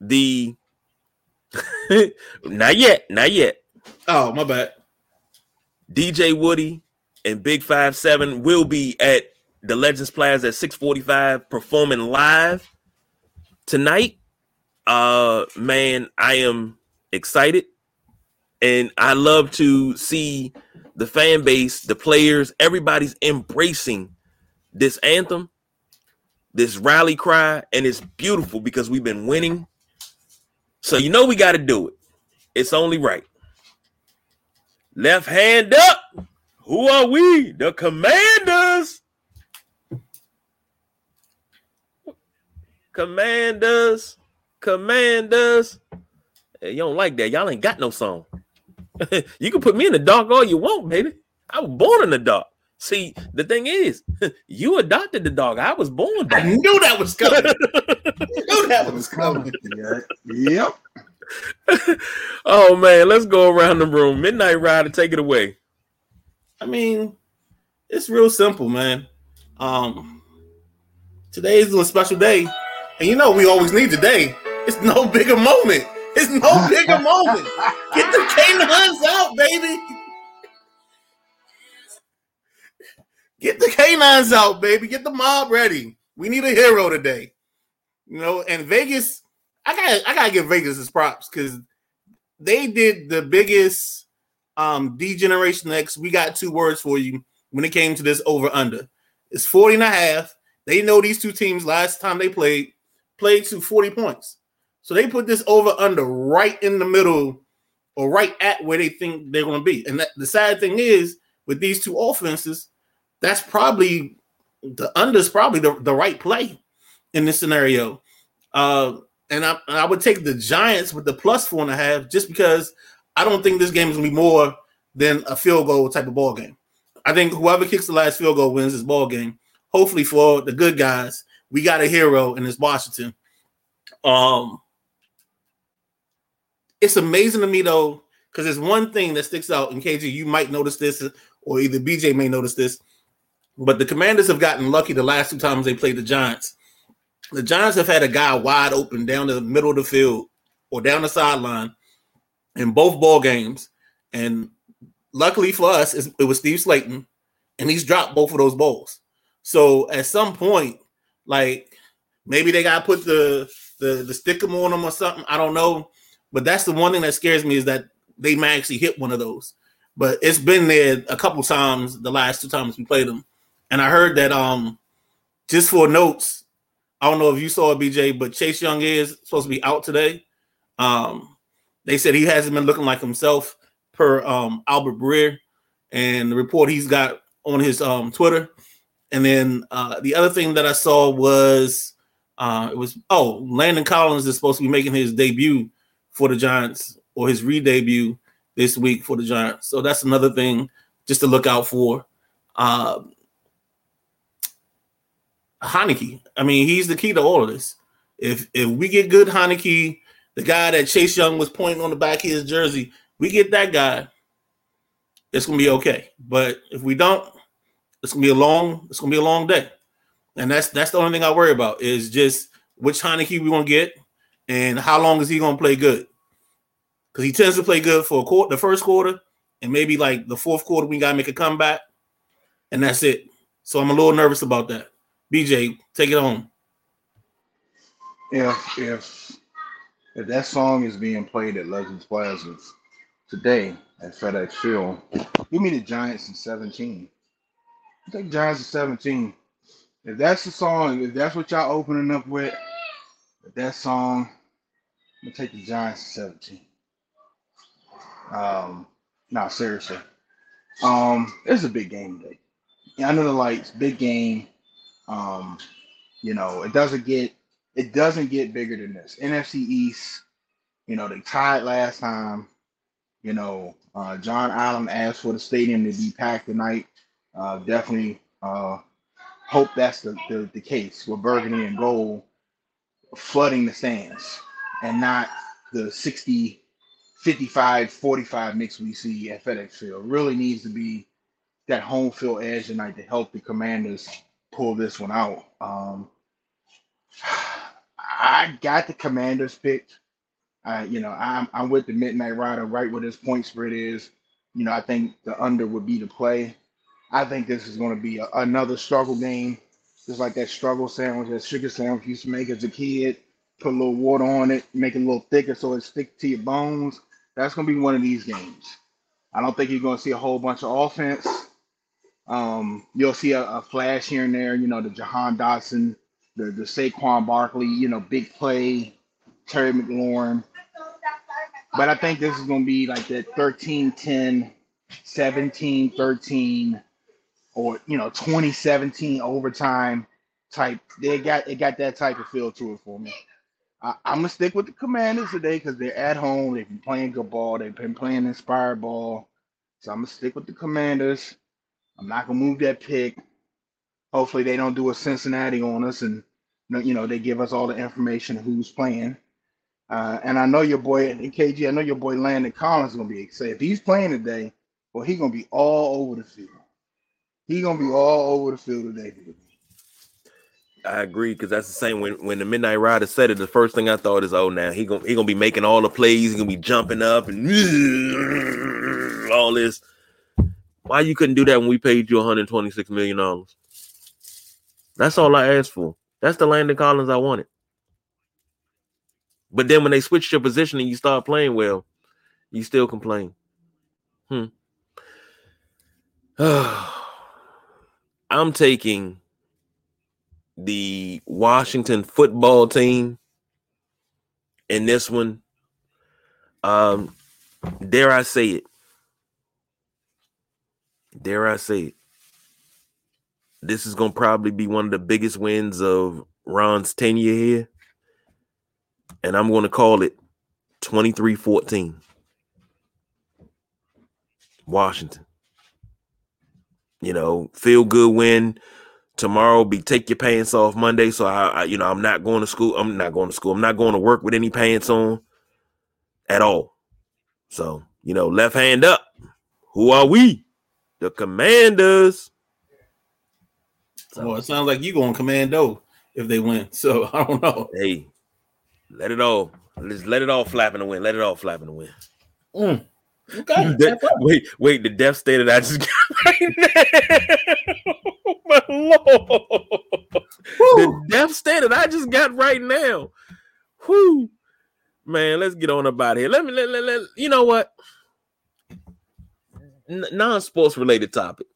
The *laughs* not yet, not yet. Oh, my bad. DJ Woody and Big Five Seven will be at the Legends Plaza at 645 performing live tonight. Uh man, I am excited and I love to see the fan base, the players, everybody's embracing this anthem, this rally cry, and it's beautiful because we've been winning. So you know we got to do it. It's only right. Left hand up. Who are we? The commanders. Commanders. Commanders. Hey, you don't like that. Y'all ain't got no song. *laughs* you can put me in the dark all you want, baby. I was born in the dark. See, the thing is, *laughs* you adopted the dog. I was born I knew that was coming. *laughs* I knew that was coming. Yeah. Yep. oh man, let's go around the room. Midnight Rider, take it away. I mean, it's real simple, man. Um, today is a special day, and you know we always need today. It's no bigger moment. It's no bigger *laughs* moment. Get the canines out, baby. Get the canines out, baby. Get the mob ready. We need a hero today. You know, and Vegas, I got I gotta give Vegas his props because they did the biggest um D-Generation X. We got two words for you when it came to this over under. It's 40 and a half. They know these two teams last time they played played to 40 points. So they put this over under right in the middle or right at where they think they're going to be. And that, the sad thing is with these two offenses, that's probably the under is probably the, the right play in this scenario. Uh, and I, I would take the Giants with the plus four and a half just because I don't think this game is going to be more than a field goal type of ball game. I think whoever kicks the last field goal wins this ball game. Hopefully for the good guys, we got a hero in this Washington. Um, it's amazing to me though, because there's one thing that sticks out. In KG, you might notice this, or either BJ may notice this. But the Commanders have gotten lucky the last two times they played the Giants. The Giants have had a guy wide open down the middle of the field or down the sideline in both ball games, And luckily for us, it was Steve Slayton, and he's dropped both of those balls. So at some point, like maybe they got to put the the the stickum on them or something. I don't know, but that's the one thing that scares me is that they may actually hit one of those. But it's been there a couple times the last two times we played them, and I heard that um just for notes, I don't know if you saw it, BJ, but Chase Young is supposed to be out today. Um, they said he hasn't been looking like himself per um, Albert Breer and the report he's got on his um, Twitter. And then uh, the other thing that I saw was uh, it was oh Landon Collins is supposed to be making his debut for the Giants or his re-debut this week for the Giants. So that's another thing just to look out for. Uh, Heinicke. I mean, he's the key to all of this. If if we get good Heinicke, the guy that Chase Young was pointing on the back of his jersey, we get that guy, it's gonna be okay. But if we don't, it's gonna be a long, it's gonna be a long day. And that's that's the only thing I worry about is just which Heinicke we gonna get and how long is he gonna play good? Because he tends to play good for a quarter, the first quarter, and maybe like the fourth quarter we gotta make a comeback, and that's it. So I'm a little nervous about that. BJ, take it home. If if if that song is being played at Legends Plaza today at FedEx Field, give me the Giants in 17. I think Giants in 17. If that's the song, if that's what y'all opening up with, that song, I'm gonna take the Giants in 17. Um, no, seriously. Um, it's a big game today. Under the lights, big game. Um, you know, it doesn't get it doesn't get bigger than this. NFC East, you know, they tied last time. You know, uh, Jon Allen asked for the stadium to be packed tonight. Uh, definitely uh, hope that's the, the, the case with burgundy and gold flooding the stands and not the 60, 55, 45 mix we see at FedEx Field. Really needs to be that home field edge tonight to help the commanders pull this one out. Um, I got the Commanders picked. I, you know, I'm I'm with the Midnight Rider right where this point spread is. You know, I think the under would be the play. I think this is going to be a, another struggle game, just like that struggle sandwich, that sugar sandwich used to make as a kid. Put a little water on it, make it a little thicker so it sticks to your bones. That's going to be one of these games. I don't think you're going to see a whole bunch of offense. Um, you'll see a, a, flash here and there, you know, the Jahan Dotson, the, the Saquon Barkley, you know, big play, Terry McLaurin. But I think this is going to be like that 13 10, 17 13, or, you know, 2017 overtime type. They got it got that type of feel to it for me. I, am gonna stick with the Commanders today because they're at home. They've been playing good ball. They've been playing inspired ball. So I'm gonna stick with the Commanders. I'm not gonna move that pick. Hopefully they don't do a Cincinnati on us and you know they give us all the information who's playing. Uh, and I know your boy KG, I know your boy Landon Collins is gonna be excited. If he's playing today, well, he's gonna be all over the field. He's gonna be all over the field today. I agree because that's the same. When when the Midnight Rider said it, the first thing I thought is, oh, now he gonna he gonna be making all the plays. He's gonna be jumping up and *laughs* all this. Why you couldn't do that when we paid you 126 million dollars? That's all I asked for. That's the Landon Collins I wanted. But then when they switched your position and you start playing well, you still complain. Hmm. *sighs* I'm taking the Washington football team in this one. Um, dare I say it? Dare I say it, this is going to probably be one of the biggest wins of Ron's tenure here. And I'm going to call it 23 14. Washington. You know, feel good win. Tomorrow be take your pants off Monday. So I, I, you know, I'm not going to school. I'm not going to school. I'm not going to work with any pants on at all. So, you know, left hand up. Who are we? The Commanders. So, well, it sounds like you going commando if they win. *laughs* So I don't know. Hey, let it all. Let's let it all flap in the wind. Let it all flap in the wind. Mm. Okay. *laughs* The- wait, wait, the death state that I just *laughs* got right now. My lord. The death state that I just got right now. Whoo. Man, let's get on about here. Let me let, let, let- you know what? Non-sports related topic.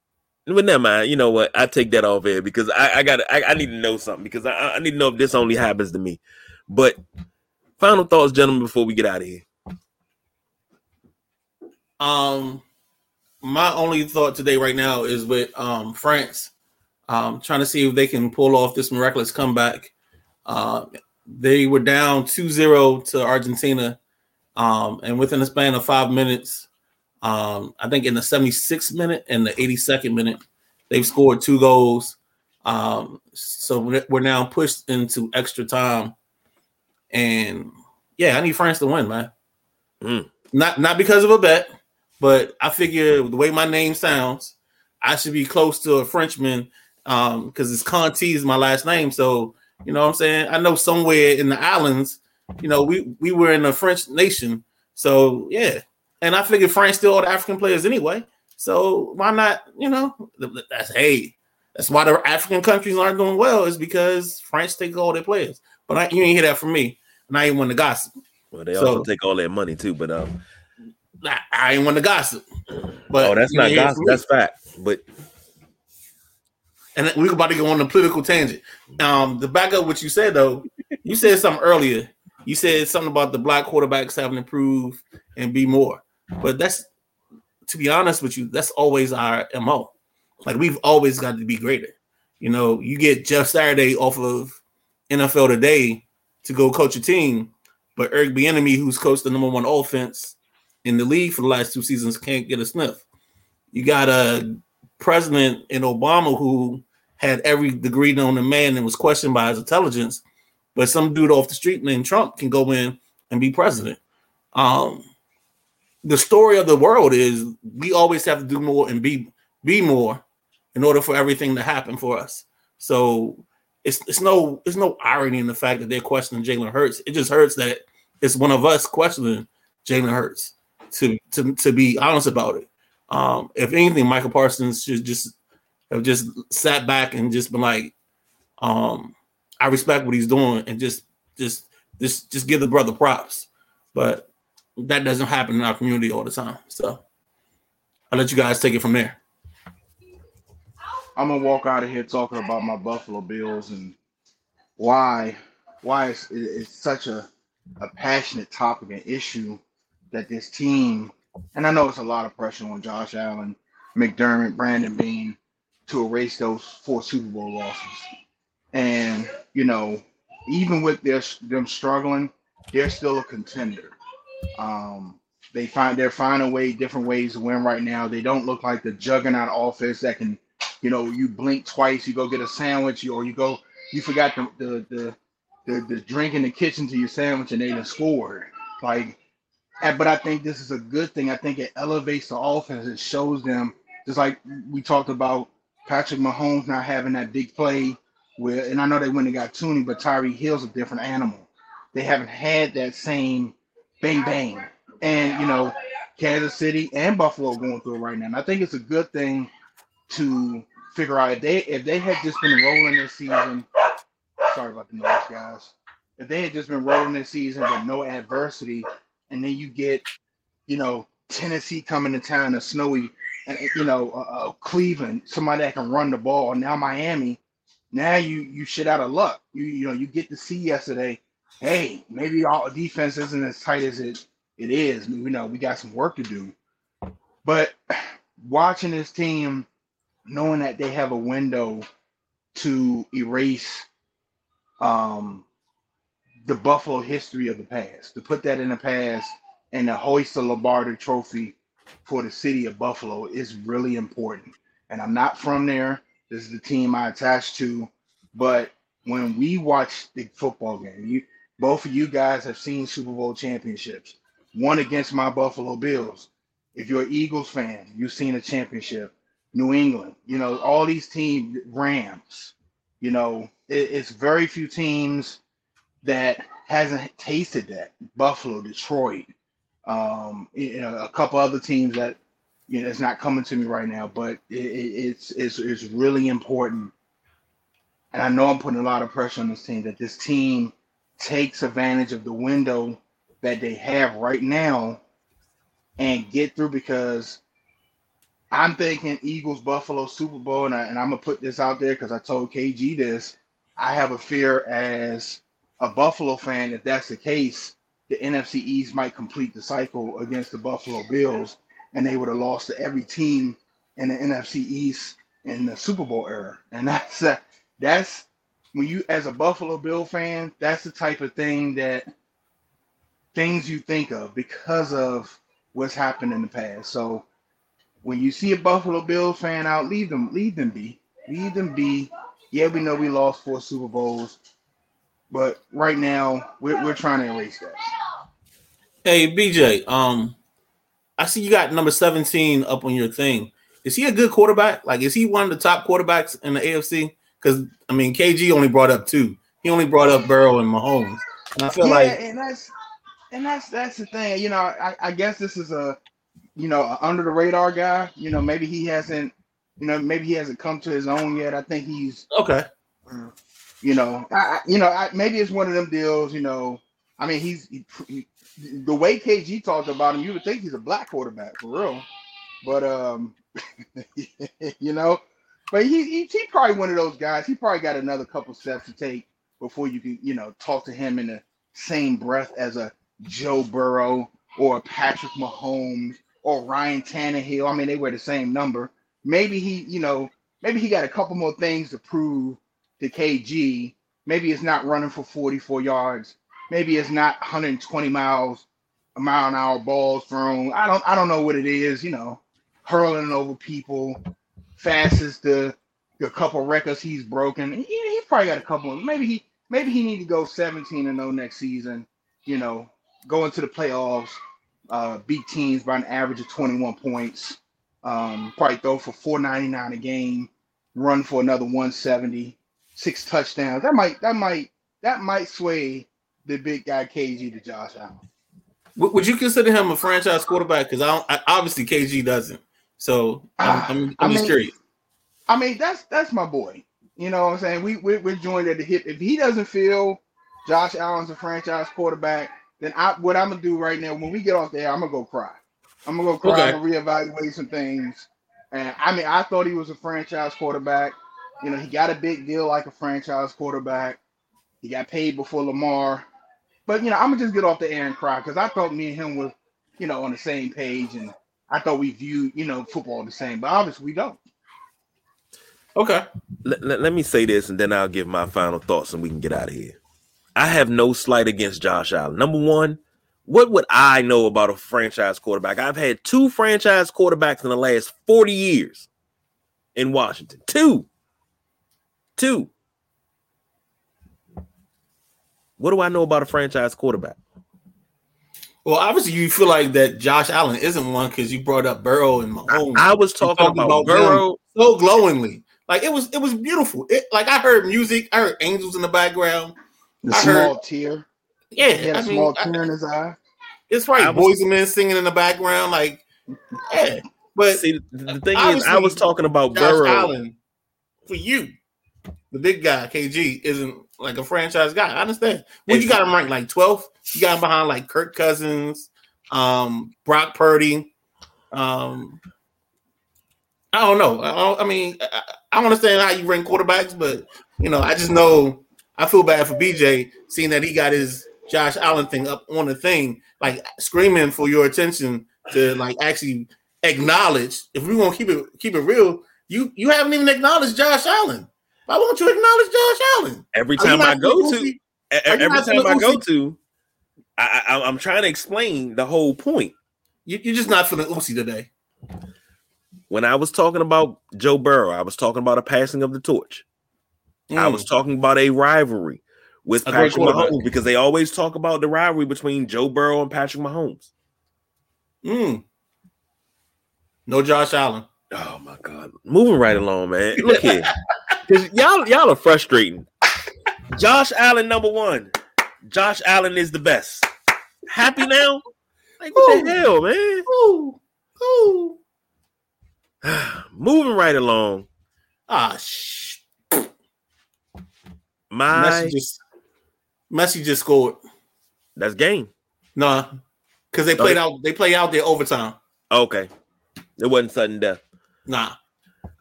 But never mind. You know what? I take that off air because I, I got I, I need to know something because I, I need to know if this only happens to me. But final thoughts, gentlemen, before we get out of here. Um, my only thought today, right now, is with um France, um, trying to see if they can pull off this miraculous comeback. Uh, they were down 2-0 to Argentina, um, and within the span of five minutes, um, I think in the 76th minute and the 82nd minute, they've scored two goals. Um, so we're now pushed into extra time, and yeah, I need France to win, man. Mm. Not not because of a bet, but I figure the way my name sounds, I should be close to a Frenchman um because it's Conti is my last name. So you know what I'm saying? I know somewhere in the islands, you know, we we were in a French nation. So yeah. And I figured France still all the African players anyway. So why not, you know, that's hey, that's why the African countries aren't doing well, is because France take all their players. But I, you ain't hear that from me. And I ain't want to gossip. Well, they So- also take all their money too, but um, I, I ain't want to gossip. But oh, that's not ain't hear it gossip. That's fact. But and we're about to go on a political tangent. Um, to back up what you said though, you said something earlier. You said something about the black quarterbacks having to improve and be more. But that's to be honest with you, that's always our MO. Like we've always got to be greater. You know, you get Jeff Saturday off of NFL today to go coach a team, but Eric Bieniemy, who's coached the number one offense in the league for the last two seasons, can't get a sniff. You got a president in Obama who had every degree known to man and was questioned by his intelligence, but some dude off the street named Trump can go in and be president. Um, the story of the world is we always have to do more and be be more in order for everything to happen for us. So it's it's no it's no irony in the fact that they're questioning Jalen Hurts. It just hurts that it's one of us questioning Jalen Hurts. To to to be honest about it, um, if anything, Micah Parsons should just have just sat back and just been like, um, I respect what he's doing, and just just just just give the brother props. But that doesn't happen in our community all the time. So I'll let you guys take it from there. I'm gonna walk out of here talking about my Buffalo Bills and why why it's, it's such a a passionate topic and issue that this team and I know it's a lot of pressure on Josh Allen, McDermott, Brandon Beane to erase those four Super Bowl losses. And you know, even with their them struggling, they're still a contender. Um, they find they're finding way different ways to win right now. They don't look like the juggernaut offense that can you know, you blink twice, you go get a sandwich, or you go, you forgot the the the, the, the drink in the kitchen to your sandwich and they done scored. Like, but I think this is a good thing. I think it elevates the offense. It shows them, just like we talked about Patrick Mahomes not having that big play where, and I know they went and got Toney, but Tyreek Hill's a different animal. They haven't had that same bang bang. And you know, Kansas City and Buffalo going through it right now. And I think it's a good thing to figure out if they if they had just been rolling this season. Sorry about the noise, guys. If they had just been rolling this season with no adversity, and then you get, you know, Tennessee coming to town, a snowy, and you know, uh, Cleveland, somebody that can run the ball. Now Miami, now you you shit out of luck. You you know you get to see yesterday. Hey, maybe our defense isn't as tight as it it is. You know, we got some work to do. But watching this team knowing that they have a window to erase um, the Buffalo history of the past, to put that in the past and to hoist the Lombardi trophy for the city of Buffalo is really important. And I'm not from there. This is the team I attach to. But when we watch the football game, you both of you guys have seen Super Bowl championships. One against my Buffalo Bills. If you're an Eagles fan, you've seen a championship. New England, you know, all these teams, Rams, you know, it, it's very few teams that hasn't tasted that. Buffalo, Detroit, Um, you know, a couple other teams that you know it's not coming to me right now, but it, it, it's it's it's really important. And I know I'm putting a lot of pressure on this team that this team takes advantage of the window that they have right now and get through because I'm thinking Eagles Buffalo Super Bowl, and, I, I'm gonna put this out there because I told KG this. I have a fear as a Buffalo fan, if that's the case, the NFC East might complete the cycle against the Buffalo Bills, and they would have lost to every team in the NFC East in the Super Bowl era. And *laughs* that's that's when you, as a Buffalo Bill fan, that's the type of thing that things you think of because of what's happened in the past. So when you see a Buffalo Bill fan out, leave them, leave them be, leave them be. Yeah, we know we lost four Super Bowls, but right now we're, we're trying to erase that. Hey BJ, um, I see you got number seventeen up on your thing. Is he a good quarterback? Like, is he one of the top quarterbacks in the AFC? Because I mean, KG only brought up two. He only brought up Burrow and Mahomes. And I feel yeah, like, and that's and that's that's the thing. You know, I, I guess this is a you know a under the radar guy. You know, maybe he hasn't. You know, maybe he hasn't come to his own yet. I think he's okay. You know, I, you know, I, maybe it's one of them deals. You know, I mean, he's he, he, the way KG talked about him. You would think he's a black quarterback for real, but um, *laughs* you know, but he, he he probably one of those guys. He probably got another couple steps to take before you can you know talk to him in the same breath as a Joe Burrow or a Patrick Mahomes or Ryan Tannehill. I mean, they wear the same number. Maybe he, you know, maybe he got a couple more things to prove to KG. Maybe it's not running for 44 yards. Maybe it's not 120 miles a mile an hour balls thrown. I don't I don't know what it is, you know, hurling over people, fastest the couple records he's broken. He, probably got a couple. Maybe he maybe he need to go 17 and 0 next season. You know, go into the playoffs, uh, beat teams by an average of 21 points. Um, probably throw for 499 a game, run for another 170, six touchdowns. That might that might that might sway the big guy KG to Josh Allen. Would you consider him a franchise quarterback? Because I, I obviously KG doesn't. So I'm, I'm, I'm I just mean- curious. I mean, that's that's my boy. You know what I'm saying? We we we're joined at the hip. If he doesn't feel Josh Allen's a franchise quarterback, then I what I'm gonna do right now when we get off the air, I'm gonna go cry. I'm gonna go cry Okay. and reevaluate some things. And I mean, I thought he was a franchise quarterback. You know, he got a big deal like a franchise quarterback. He got paid before Lamar. But you know, I'm gonna just get off the air and cry because I thought me and him was, you know, on the same page, and I thought we viewed, you know, football the same. But obviously, we don't. Okay. let, let- let me say this and then I'll give my final thoughts and we can get out of here. I have no slight against Josh Allen. Number one, what would I know about a franchise quarterback? I've had two franchise quarterbacks in the last 40 years in Washington. Two. Two. What do I know about a franchise quarterback? Well, obviously you feel like that Josh Allen isn't one because you brought up Burrow and Mahomes I was talking talking about, about. Burrow. so glowingly. Like it was, it was beautiful. It, like I heard music, I heard angels in the background. The I small heard- tear. Yeah, He had a I mean, small I- tear in his eye. it's right. Was- Boys and men singing in the background, like yeah. But See, the thing is, I was talking about Josh Burrow. Allen, for you, the big guy, KG, isn't like a franchise guy. I understand. When you got him ranked like 12th, you got behind like Kirk Cousins, um, Brock Purdy. Um, I don't know. I, don't- I mean, I, I understand how you rank quarterbacks, but you know, I just know I feel bad for BJ seeing that he got his Josh Allen thing up on the thing, like screaming for your attention to like actually acknowledge. If we want to keep it keep it real, you you haven't even acknowledged Josh Allen. Why won't you acknowledge Josh Allen? Every time I go to, goofy? Are you every time I go to, I, I, I'm trying to explain the whole point. You, you're just not feeling Uzi today. When I was talking about Joe Burrow, I was talking about a passing of the torch. I Mm. was talking about a rivalry with A Patrick. Mahomes because they always talk about the rivalry between Joe Burrow and Patrick Mahomes. Mm. No Josh Allen. Oh my god. Moving right along, man. Look here. Cause *laughs* y'all y'all are frustrating. Josh Allen number one. Josh Allen is the best. Happy now? Like what the hell, man? Ooh, *sighs* ooh. Moving right along. Ah, sh- My Messi just Messi just scored. that's game. Nah, because they played out. They play out their overtime. Okay. It wasn't sudden death. Nah.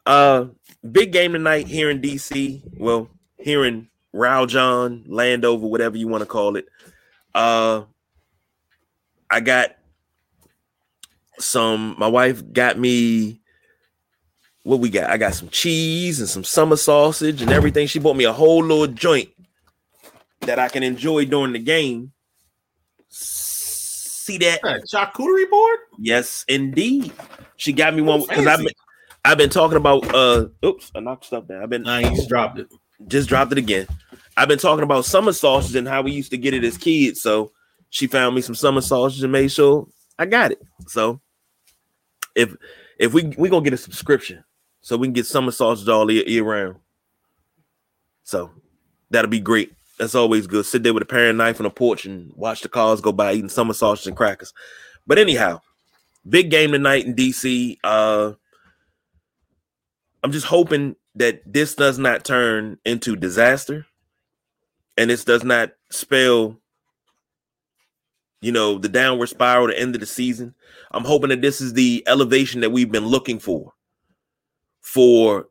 Uh big game tonight here in DC. Well, here in Raljon, Landover, whatever you want to call it. Uh I got some my wife got me what we got? I got some cheese and some summer sausage and everything. She bought me a whole little joint that I can enjoy during the game. See that? Charcuterie board. Yes, indeed. She got me one because I've been, I've been talking about uh oops, I knocked stuff down. I've been Nah, just dropped it. Just dropped it again. I've been talking about summer sausage and how we used to get it as kids. So she found me some summer sausage and made sure I got it. So if if we we gonna get a subscription so we can get summer sausage all year, year round. So that'll be great. That's always good. Sit there with a paring knife on the porch and watch the cars go by eating summer sausage and crackers. But anyhow, big game tonight in DC. Uh I'm just hoping that this does not turn into disaster and this does not spell you know the downward spiral the end of the season. I'm hoping that this is the elevation that we've been looking for for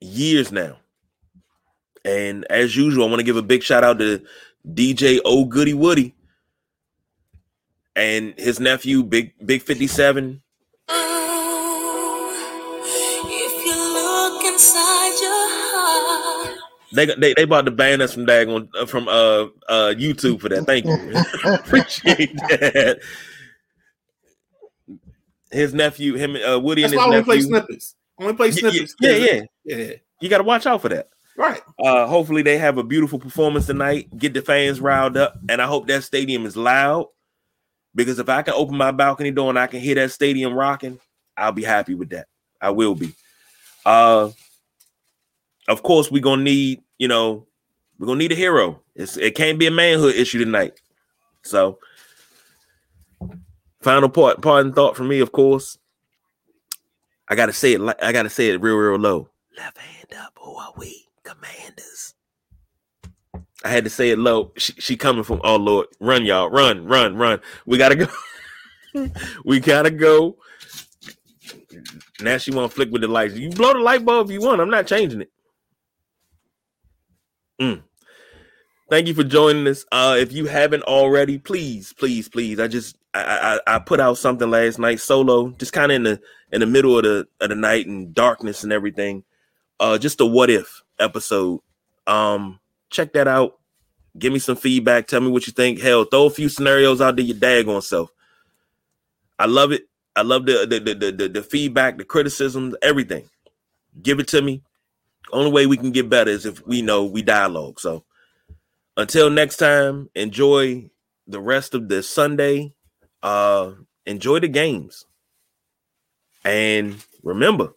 years now. And as usual i want to give a big shout out to dj o goody woody and his nephew big big 57 They they they about to ban us from daggone uh, from uh uh YouTube for that. Thank you. *laughs* Appreciate that. His nephew, him uh Woody That's and why his I only play snippets. Only play Yeah, yeah, snippets. yeah, yeah. yeah. You got to watch out for that. Right. Uh hopefully they have a beautiful performance tonight, get the fans riled up, and I hope that stadium is loud. Because if I can open my balcony door and I can hear that stadium rocking, I'll be happy with that. I will be. Uh of course, we're gonna need, you know, we're gonna need a hero. It's it can't be a manhood issue tonight. So final part, pardon thought for me, of course. I gotta say it like I gotta say it real, real low. Left hand up, who are we? Commanders. I had to say it low. She, she coming from oh Lord. Run, y'all. Run, run, run. We gotta go. *laughs* we gotta go. Now she want to flick with the lights. You blow the light bulb if you want. I'm not changing it. Mm. Thank you for joining us. Uh, if you haven't already, please, please, please. I just I I, I put out something last night solo, just kind of in the in the middle of the of the night and darkness and everything. Uh, just a what if episode. Um, check that out. Give me some feedback. Tell me what you think. Hell, throw a few scenarios out there your daggone self. I love it. I love the the the the, the, feedback, the criticism, everything. Give it to me. Only way we can get better is if we know we dialogue. So until next time, enjoy the rest of the Sunday. Uh enjoy the games. And remember,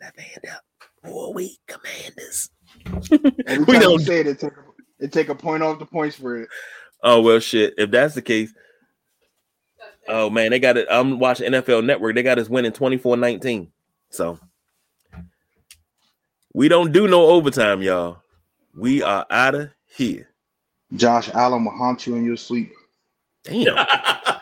left hand up. Four week commanders. *laughs* Every We don't- say it, it take, a, it take a point off the points for it. Oh well, shit. If that's the case, oh man, they got it. I'm watching NFL Network. They got us winning 24-19. So we don't do no overtime, y'all. We are out of here. Josh Allen will haunt you in your sleep. Damn. *laughs*